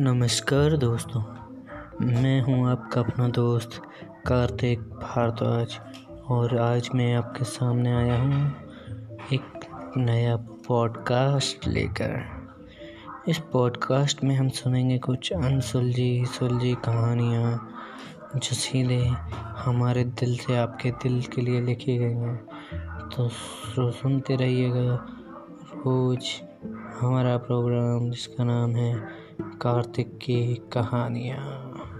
नमस्कार दोस्तों, मैं हूँ आपका अपना दोस्त कार्तिक भारद्वाज और आज मैं आपके सामने आया हूँ एक नया पॉडकास्ट लेकर। इस पॉडकास्ट में हम सुनेंगे कुछ अनसुलझी सुलझी कहानियाँ जो सीधे हमारे दिल से आपके दिल के लिए लिखी गई हैं। तो सुनते रहिएगा रोज हमारा प्रोग्राम जिसका नाम है कार्तिक की कहानियाँ।